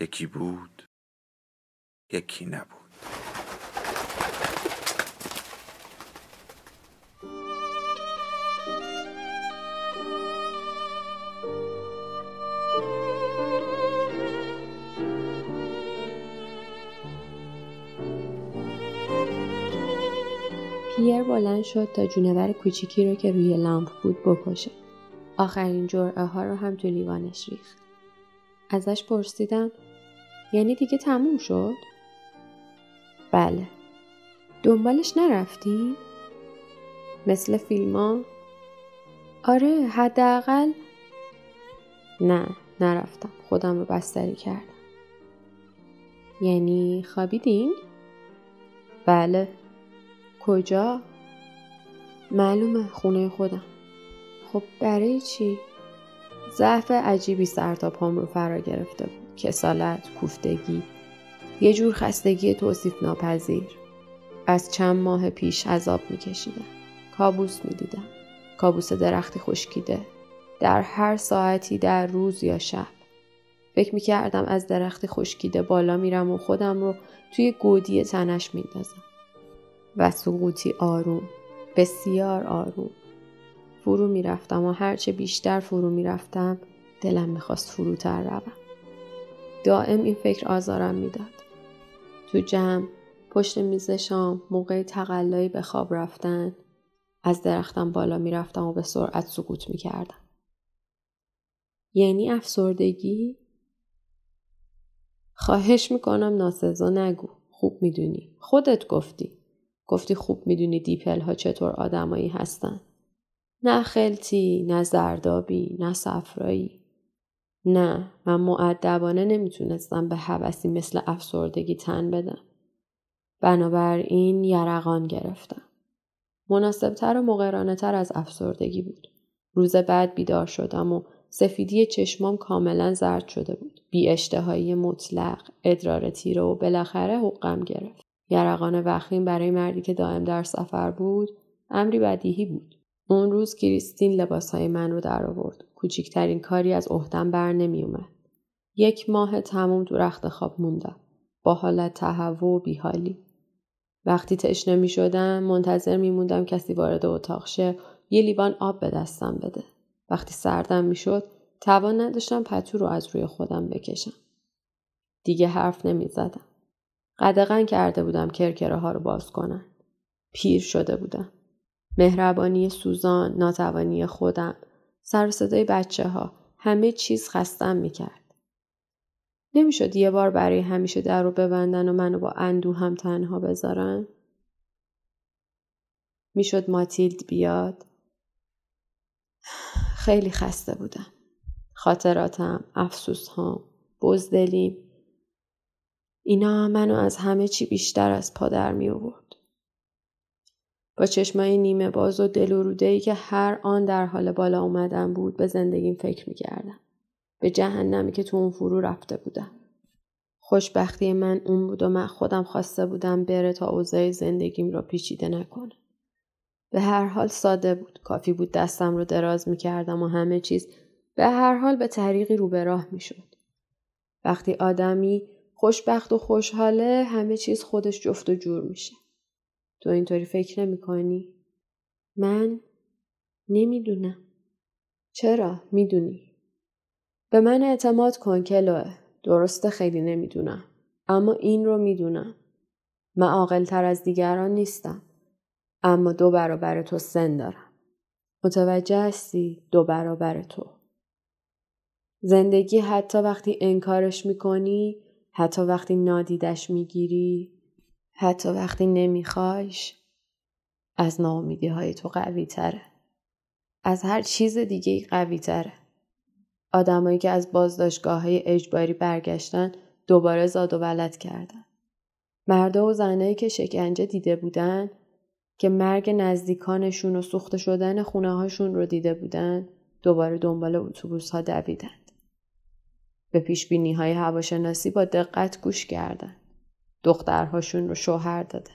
یکی بود یکی نبود پیر بلند شد تا جونور کوچیکی رو که روی لامپ بود بکشه. آخرین جرعه ها رو هم تو لیوانش ریخت. ازش پرسیدم یعنی دیگه تموم شد؟ بله. دنبالش نرفتین؟ مثل فیلم ها؟ آره حداقل نه نرفتم خودم رو بستری کردم یعنی خوابیدین؟ بله کجا؟ معلومه خونه خودم خب برای چی؟ ضعف عجیبی سر تا پام رو فرا گرفته بود کسالت، کوفتگی، یه جور خستگی توصیف ناپذیر. از چند ماه پیش عذاب میکشیدم. کابوس می‌دیدم. کابوس درختی خشکیده. در هر ساعتی در روز یا شب. فکر می‌کردم از درختی خشکیده بالا میرم و خودم رو توی گودی تنش میندازم. و سقوطی آروم. بسیار آروم. فرو می‌رفتم و هرچه بیشتر فرو می‌رفتم دلم می‌خواست فروتر روم. دائم این فکر آزارم می‌داد. تو جمع پشت میز شام موقع تقلایی به خواب رفتن از درختم بالا می‌رفتم و به سرعت سقوط می‌کردم. یعنی افسردگی؟ خواهش می‌کنم ناسزا نگو. خوب می‌دونی. خودت گفتی. گفتی خوب می‌دونی دیپل ها چطور آدمایی هستن. نه خلطی، نه زردابی، نه صفرایی. نه من معدبانه نمی‌تونستم به حوثی مثل افسردگی تن بدم. بنابراین یرقان گرفتم. مناسبتر و مقرانه تر از افسردگی بود. روز بعد بیدار شدم و سفیدی چشمام کاملا زرد شده بود. بی اشتهایی مطلق، ادرار تیره و بالاخره حقم گرفت. یرقان وخیم برای مردی که دائم در سفر بود امری بدیهی بود. اون روز کریستین لباسهای من رو در آورد. کوچکترین کاری از عهدم بر نمی اومد. یک ماه تموم تو رخت خواب موندم. با حالت تهوع و بیحالی. وقتی تشنه می شدم منتظر می موندم کسی وارد اتاق شه یه لیوان آب به دستم بده. وقتی سردم می شد توان نداشتم پتو رو از روی خودم بکشم. دیگه حرف نمی زدم. قدغن کرده بودم کرکره ها رو باز کنن. پیر شده بودم. مهربانی سوزان، ناتوانی خودم، سر صدای بچه ها، همه چیز خستم می‌کرد. نمی‌شد یه بار برای همیشه در رو ببندن و منو با اندو هم تنها بذارن؟ می‌شد ماتیلد بیاد؟ خیلی خسته بودم. خاطراتم، افسوس هم، بزدلیم. اینا منو از همه چی بیشتر از پا در می. با چشمای نیمه باز و دل و ای که هر آن در حال بالا اومدن بود به زندگیم فکر می‌کردم. به جهنمی که تو اون فرو رفته بودم. خوشبختی من اون بود و من خودم خواسته بودم بره تا اوضاع زندگیم را پیچیده نکنه. به هر حال ساده بود. کافی بود دستم رو دراز می‌کردم و همه چیز به هر حال به طریقی رو به راه می‌شد. وقتی آدمی خوشبخت و خوشحاله همه چیز خودش جفت و جور میشه. تو اینطوری فکر نمی کنی؟ من نمی‌دونم. چرا؟ می‌دونی. به من اعتماد کن کلوه. درسته خیلی نمی‌دونم. اما این رو می‌دونم. من عاقلتر از دیگران نیستم. اما دو برابر تو سن دارم. متوجه هستی دو برابر تو. زندگی حتی وقتی انکارش می‌کنی حتی وقتی نادیدش می‌گیری حتی وقتی نمیخوایش از ناامیدی های تو قوی تره. از هر چیز دیگه قوی تره. آدمایی که از بازداشتگاه های اجباری برگشتن دوباره زاد و ولد کردن. مردا و زنایی که شکنجه دیده بودن که مرگ نزدیکانشون و سوخته شدن خونه هاشون رو دیده بودن دوباره دنبال اتوبوس ها دویدند. به پیش بینی های هواشناسی با دقت گوش کردند. دخترهاشون رو شوهر دادن.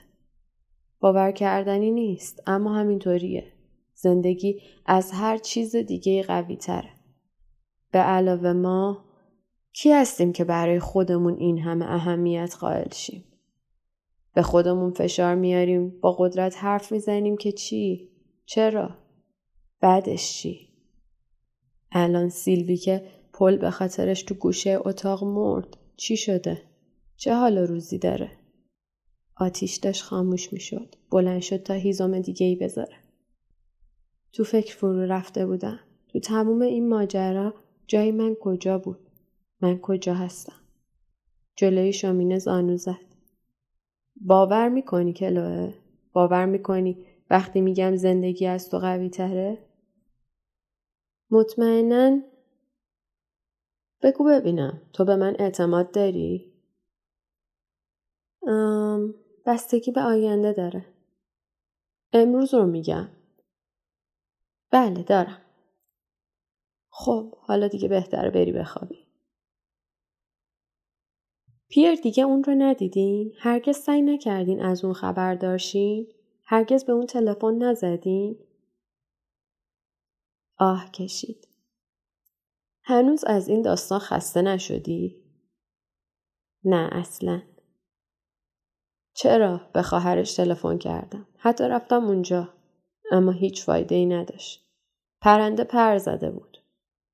باور کردنی نیست اما همینطوریه. زندگی از هر چیز دیگه قوی تره. به علاوه ما کی هستیم که برای خودمون این همه اهمیت قائل شیم؟ به خودمون فشار میاریم با قدرت حرف می‌زنیم که چی؟ چرا؟ بعدش چی؟ الان سیلوی که پل به خاطرش تو گوشه اتاق مرد چی شده؟ چه حال روزی داره؟ آتیش داشت خاموش می‌شد. بلند شد تا هیزم دیگه ای بذاره. تو فکر فرو رفته بودم. تو تموم این ماجرا جای من کجا بود؟ من کجا هستم؟ جلوی شامینه زانو زد. باور می‌کنی کلوه؟ باور می‌کنی وقتی میگم زندگی از تو قوی تره؟ مطمئنا بگو ببینم تو به من اعتماد داری؟ بستگی به آینده داره. امروز رو میگم. بله دارم. خب حالا دیگه بهتره بری بخوابی. پیر دیگه اون رو ندیدین؟ هرگز سعی نکردین از اون خبر داشتین؟ هرگز به اون تلفن نزدین؟ آه کشید. هنوز از این داستان خسته نشدی؟ نه اصلا. چرا به خواهرش تلفن کردم؟ حتی رفتم اونجا. اما هیچ فایده ای نداشت. پرنده پر زده بود.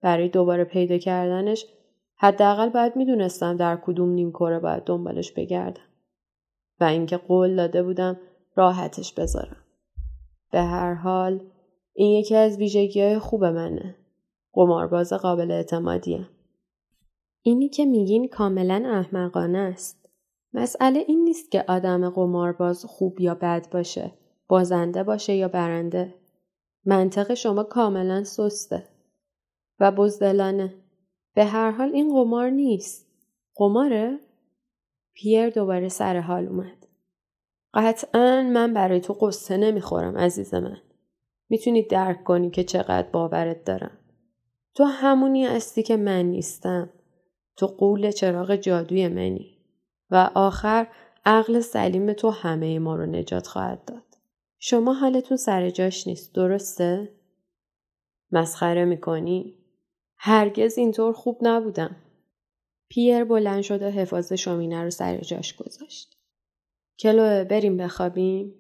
برای دوباره پیدا کردنش حداقل باید می‌دونستم در کدوم نیم کره باید دنبالش بگردم. و اینکه قول داده بودم راحتش بذارم. به هر حال این یکی از ویژگی های خوب منه. قمارباز قابل اعتمادیه. اینی که میگین کاملا احمقانه است. مسئله این نیست که آدم قمارباز خوب یا بد باشه. بازنده باشه یا برنده. منطق شما کاملا سسته. و بزدلانه. به هر حال این قمار نیست. قماره؟ پیر دوباره سر حال اومد. قطعا من برای تو قصه نمی‌خورم عزیز من. می‌تونی درک کنی که چقدر باورت دارم. تو همونی هستی که من نیستم. تو قول چراغ جادوی منی. و آخر عقل سلیم تو همه ما رو نجات خواهد داد. شما حالتون سر جاش نیست درسته؟ مسخره می‌کنی؟ هرگز اینطور خوب نبودم. پیر بلند شد و حفاظ شامینه رو سر جاش گذاشت. کلوه بریم بخوابیم؟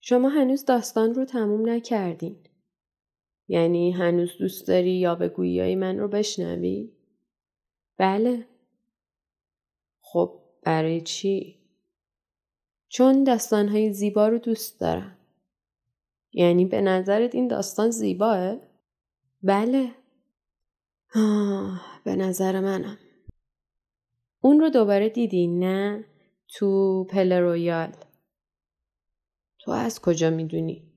شما هنوز داستان رو تموم نکردین. یعنی هنوز دوست داری یا به گویای من رو بشنوی؟ بله. خب برای چی؟ چون داستانهای زیبا رو دوست دارم. یعنی به نظرت این داستان زیباه؟ بله. آه، به نظر منم. اون رو دوباره دیدی نه؟ تو پل رویال. تو از کجا می‌دونی؟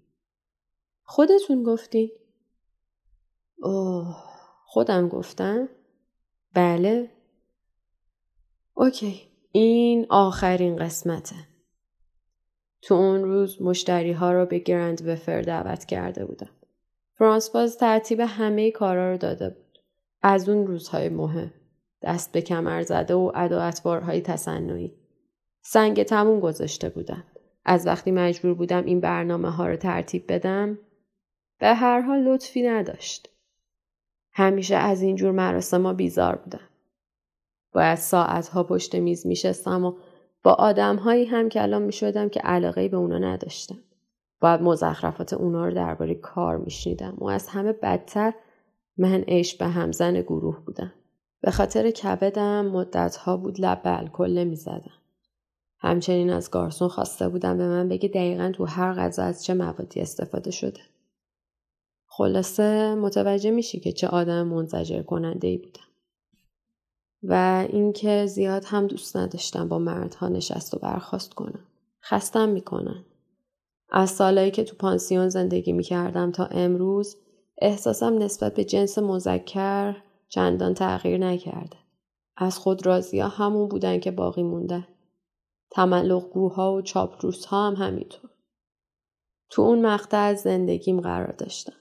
خودتون گفتین؟ اوه خودم گفتم؟ بله؟ OK این آخرین قسمته. تو اون روز مشتری ها رو به Grand Véfour دعوت کرده بودم. فرانسواز ترتیب همه کارا رو داده بود. از اون روزهای مهم. دست به کمر زده و ادا اطوارهای تصنعی. سنگ تموم گذاشته بودم. از وقتی مجبور بودم این برنامه ها رو ترتیب بدم به هر حال لطفی نداشت. همیشه از اینجور مراسم ما بیزار بودم. باید ساعتها پشت میز میشستم و با آدمهایی هم کلام می‌شدم که علاقه به اونا نداشتم. باید مزخرفات اونا رو درباره کار میشنیدم و از همه بدتر من عیش به همزن گروه بودم. به خاطر کبدم مدتها بود لب به الکل نمی‌زدم. همچنین از گارسون خواسته بودم به من بگه دقیقا تو هر غذا از چه موادی استفاده شده. خلاصه متوجه میشی که چه آدم منزجر کننده ای بودم. و اینکه زیاد هم دوست نداشتم با مردها نشست و برخواست کنم. خستم می‌کنن. از سالایی که تو پانسیون زندگی می‌کردم تا امروز احساسم نسبت به جنس مذکر چندان تغییر نکرده. از خود راضی ها همون بودن که باقی موندن. تملق ها و چاپروس ها هم همینطور. تو اون مقطع از زندگیم قرار داشتم.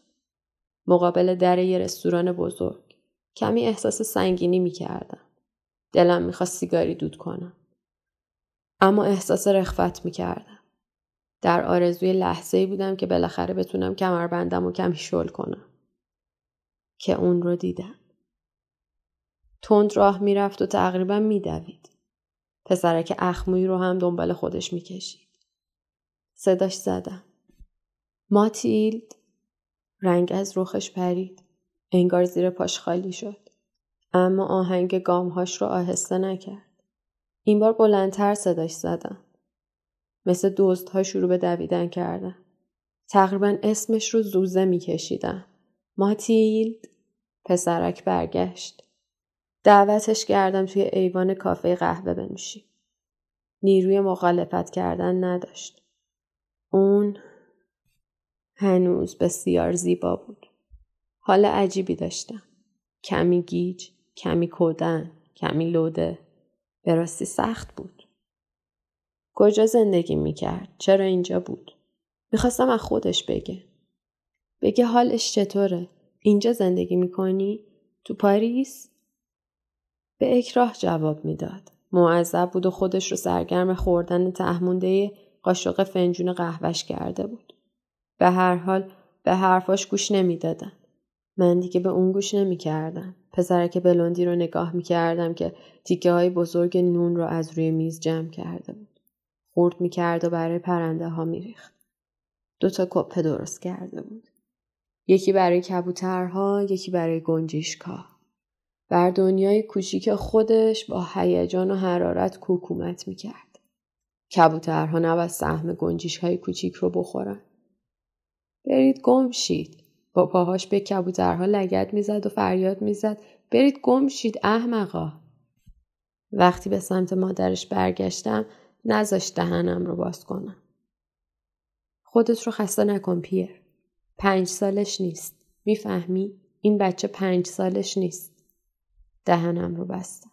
مقابل در یه رستوران بزرگ. کمی احساس سنگینی می‌کردم. دلم می‌خواست سیگاری دود کنم. اما احساس رخفت می‌کردم. در آرزوی لحظه ای بودم که بالاخره بتونم کمربندم و کمی شل کنم. که اون رو دیدم. تند راه می‌رفت و تقریبا میدوید. پسرک اخموی رو هم دنبال خودش می‌کشید. صداش زدم. ماتیلد رنگ از رخش پرید. انگار زیر پاش خالی شد. اما آهنگ گامهاش رو آهسته نکرد. این بار بلندتر صداش زدم. مثل دوست ها شروع به دویدن کردن. تقریبا اسمش رو زوزه میکشیدم. ماتیلد پسرک برگشت. دعوتش کردم توی ایوان کافه قهوه بنوشیم. نیروی مخالفت کردن نداشت. اون هنوز بسیار زیبا بود. حال عجیبی داشتم. کمی گیج، کمی کودن، کمی لوده. به راستی سخت بود. کجا زندگی می‌کرد؟ چرا اینجا بود؟ می‌خواستم از خودش بگه. بگه حالش چطوره؟ اینجا زندگی می‌کنی؟ تو پاریس؟ به اکراه جواب می‌داد. معذب بود و خودش رو سرگرم خوردن تهمونده قاشق فنجون قهوهش کرده بود. به هر حال به حرفاش گوش نمی‌دادم. من دیگه به اون گوش نمی‌کردم. پسرک بلندی رو نگاه می‌کردم که تیکه های بزرگ نون رو از روی میز جمع کرده بود. خورد می‌کرد و برای پرنده ها میریخت. دو تا کپه درست کرده بود. یکی برای کبوترها، یکی برای گنجیشکا. بر دنیای کوچیک خودش با هیجان و حرارت کوکومت می‌کرد. کبوترها نباید سهم گنجیش کوچیک رو بخورن. برید گم شید. با پاهاش به کبوترها لگت می‌زد و فریاد می‌زد برید گم شید احمقا. وقتی به سمت مادرش برگشتم نذاشت دهنم رو باز کنم. خودت رو خسته نکن پیر. پنج سالش نیست. می‌فهمی؟ این بچه پنج سالش نیست. دهنم رو بستم.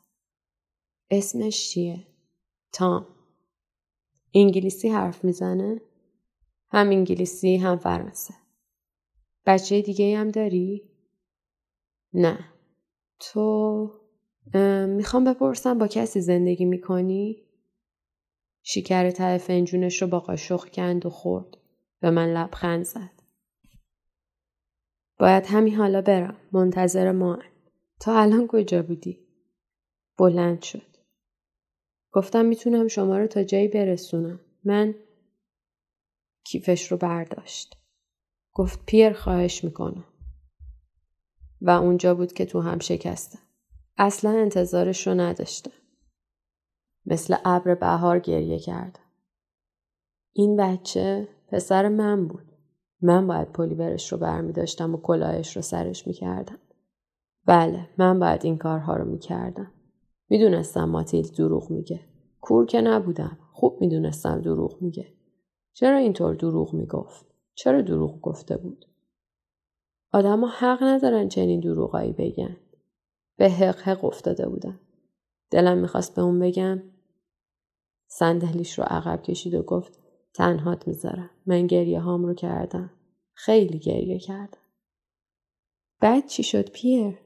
اسمش چیه؟ تام. انگلیسی حرف می‌زنه؟ هم انگلیسی هم فرانسه. بچه دیگه هم داری؟ نه. تو می‌خوام بپرسم با کسی زندگی می‌کنی؟ شکر ته فنجونش رو با قاشق کند و خورد. به من لبخند زد. باید همین حالا برم. منتظر ما تا الان کجا بودی؟ بلند شد. گفتم می‌تونم شما رو تا جایی برسونم. من کیفش رو برداشت. گفت پیر خواهش می‌کنم. و اونجا بود که تو هم شکستم. اصلا انتظارش رو نداشتم. مثل ابر بهار گریه کردم. این بچه پسر من بود. من باید پلیورش رو برمی داشتم و کلاهش رو سرش می کردم. بله من باید این کارها رو می کردم. می دونستم ماتیل دروغ میگه. کور که نبودم. خوب می دونستم دروغ میگه. چرا اینطور دروغ می گفت؟ چرا دروغ گفته بود؟ آدم حق ندارن چنین دروغایی بگن. به حق حق افتاده بودم. دلم می‌خواست به اون بگم صندلیش رو عقب کشید و گفت تنهات می‌ذارم. من گریه هام رو کردم. خیلی گریه کردم. بعد چی شد پیر؟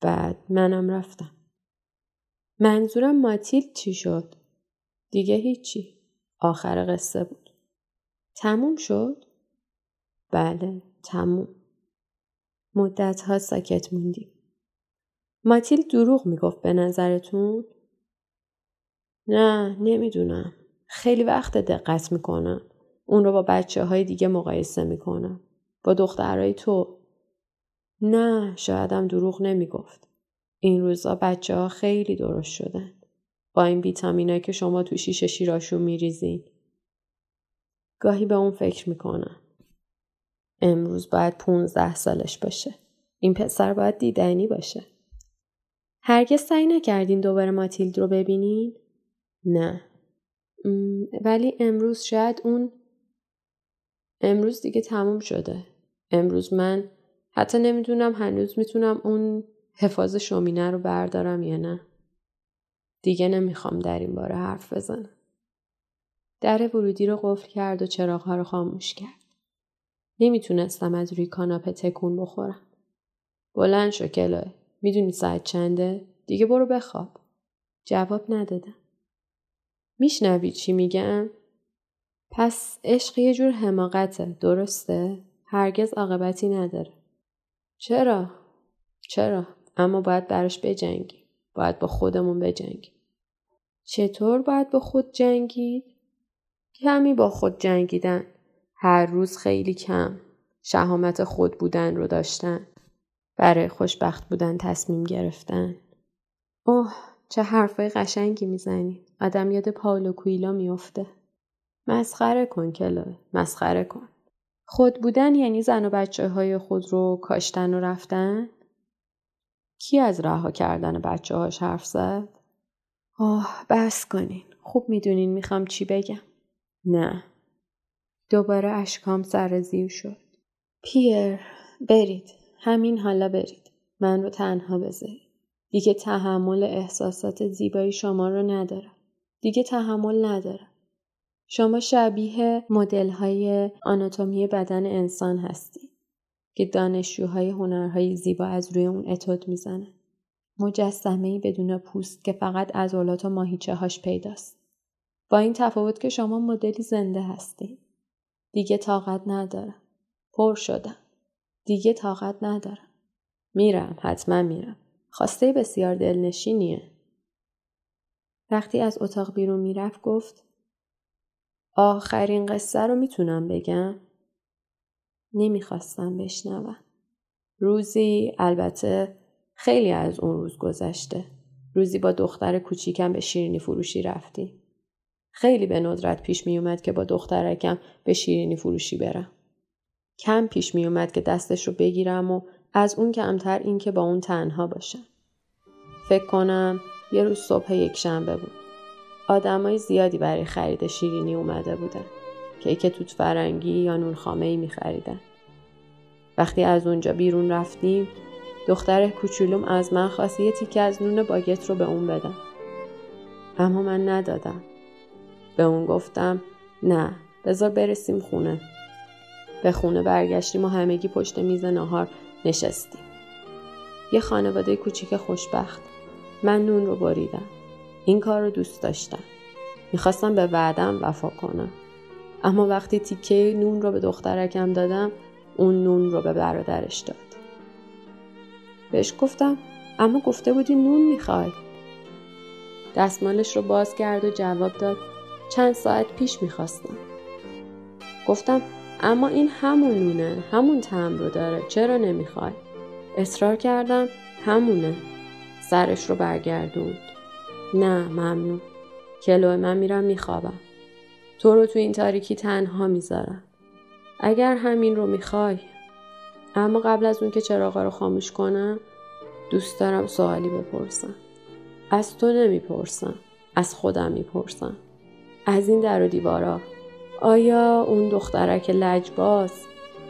بعد منم رفتم. منظورم ماتیل چی شد؟ دیگه هیچی. آخر قصه بود. تموم شد؟ بله تموم. مدت ها ساکت موندیم. ماتیل دروغ می‌گفت به نظرتون؟ نه نمی‌دونم. خیلی وقت دقت می‌کنم. اون رو با بچه های دیگه مقایسه می‌کنم. با دخترهای تو. نه شایدم دروغ نمی‌گفت. این روزا بچه ها خیلی درست شدن. با این ویتامینایی که شما تو شیشه شیراشون میریزین. گاهی به اون فکر می‌کنم. امروز باید پونزده سالش باشه. این پسر باید دیدنی باشه. هرگز سعی نکردین دوباره ماتیلد رو ببینین؟ نه. ولی امروز شاید اون امروز دیگه تموم شده. امروز من حتی نمی‌دونم هنوز می‌تونم اون حفاظ شومینه رو بردارم یا نه. دیگه نمی‌خوام در این باره حرف بزنم. در ورودی رو قفل کرد و چراغها رو خاموش کرد. نمی‌تونستم از روی کاناپه تکون بخورم. بلند شو کلاه. می‌دونی ساعت چنده؟ دیگه برو بخواب. جواب ندادم. میشنوی چی میگم؟ پس عشق یه جور حماقته درسته؟ هرگز عاقبتی نداره. چرا؟ چرا؟ اما باید براش بجنگی. باید با خودمون بجنگی. چطور باید با خود جنگی؟ کمی با خود جنگیدن. هر روز خیلی کم. شهامت خود بودن رو داشتن. برای خوشبخت بودن تصمیم گرفتن. اوه چه حرفای قشنگی می‌زنی. آدم یاد پاولو کویلا میافته. مسخره کن کلاه. مسخره کن. خود بودن یعنی زن و بچه های خود رو کاشتن و رفتن؟ کی از رها کردن بچه هاش حرف زد؟ آه بس کنین. خوب می‌دونین می‌خوام چی بگم. نه. دوباره اشکام سرزیر شد. پیر برید. همین حالا برید. من رو تنها بذارید. دیگه تحمل احساسات زیبایی شما رو ندارم. دیگه تحمل ندارم. شما شبیه مدل های آناتومی بدن انسان هستید که دانشجوهای هنرهای زیبا از روی اون اتود می‌زنن. مجسمه بدون پوست که فقط عضلات و ماهیچه هاش پیداست. با این تفاوت که شما مدلی زنده هستید. دیگه طاقت ندارم. پر شدم. دیگه طاقت ندارم. میرم. حتما میرم. خواسته بسیار دلنشینیه. وقتی از اتاق بیرون می‌رفت گفت آخرین قصه رو می‌تونم بگم؟ نمی‌خواستم بشنوم. روزی البته خیلی از اون روز گذشته. روزی با دختر کوچیکم به شیرینی فروشی رفتیم. خیلی به ندرت پیش می اومد که با دخترکم به شیرینی فروشی برم. کم پیش می اومد که دستش رو بگیرم و از اون کمتر این که با اون تنها باشم. فکر کنم یه روز صبح یک شنبه بود. آدمای زیادی برای خرید شیرینی اومده بودن. کیک توت فرنگی یا نون خامه ای می. وقتی از اونجا بیرون رفتیم دختر کوچولوم از من خواست یه تیکه از نون باگت رو به اون بدم. اما من ندادم. به اون گفتم نه بذار برسیم خونه. به خونه برگشتیم و همگی پشت میز نهار نشستیم. یه خانواده کوچیک خوشبخت. من نون رو بریدم. این کار رو دوست داشتم. می‌خواستم به وعدم وفا کنم. اما وقتی تیکه نون رو به دخترکم دادم اون نون رو به برادرش داد. بهش گفتم اما گفته بودی نون می‌خوای. دستمالش رو باز کرد و جواب داد چند ساعت پیش می‌خواستم. گفتم اما این همون نونه همون تعم رو داره چرا نمی‌خوای؟ اصرار کردم همونه. سرش رو برگردوند. نه ممنون. کلو من میرم میخوابم. تو رو تو این تاریکی تنها می‌ذارم. اگر همین رو می‌خوای. اما قبل از اون که چراغا رو خاموش کنم دوست دارم سوالی بپرسم. از تو نمی‌پرسم از خودم می‌پرسم. از این در و دیوارا آیا اون دخترک لجباز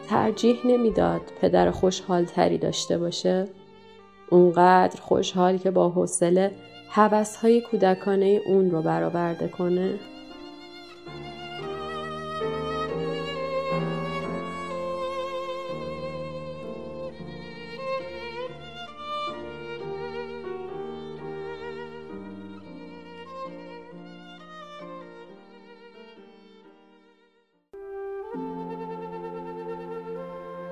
ترجیح نمی‌داد پدر خوشحال تری داشته باشه؟ اونقدر خوشحال که با حوصله های کودکانه اون رو برآورده کنه؟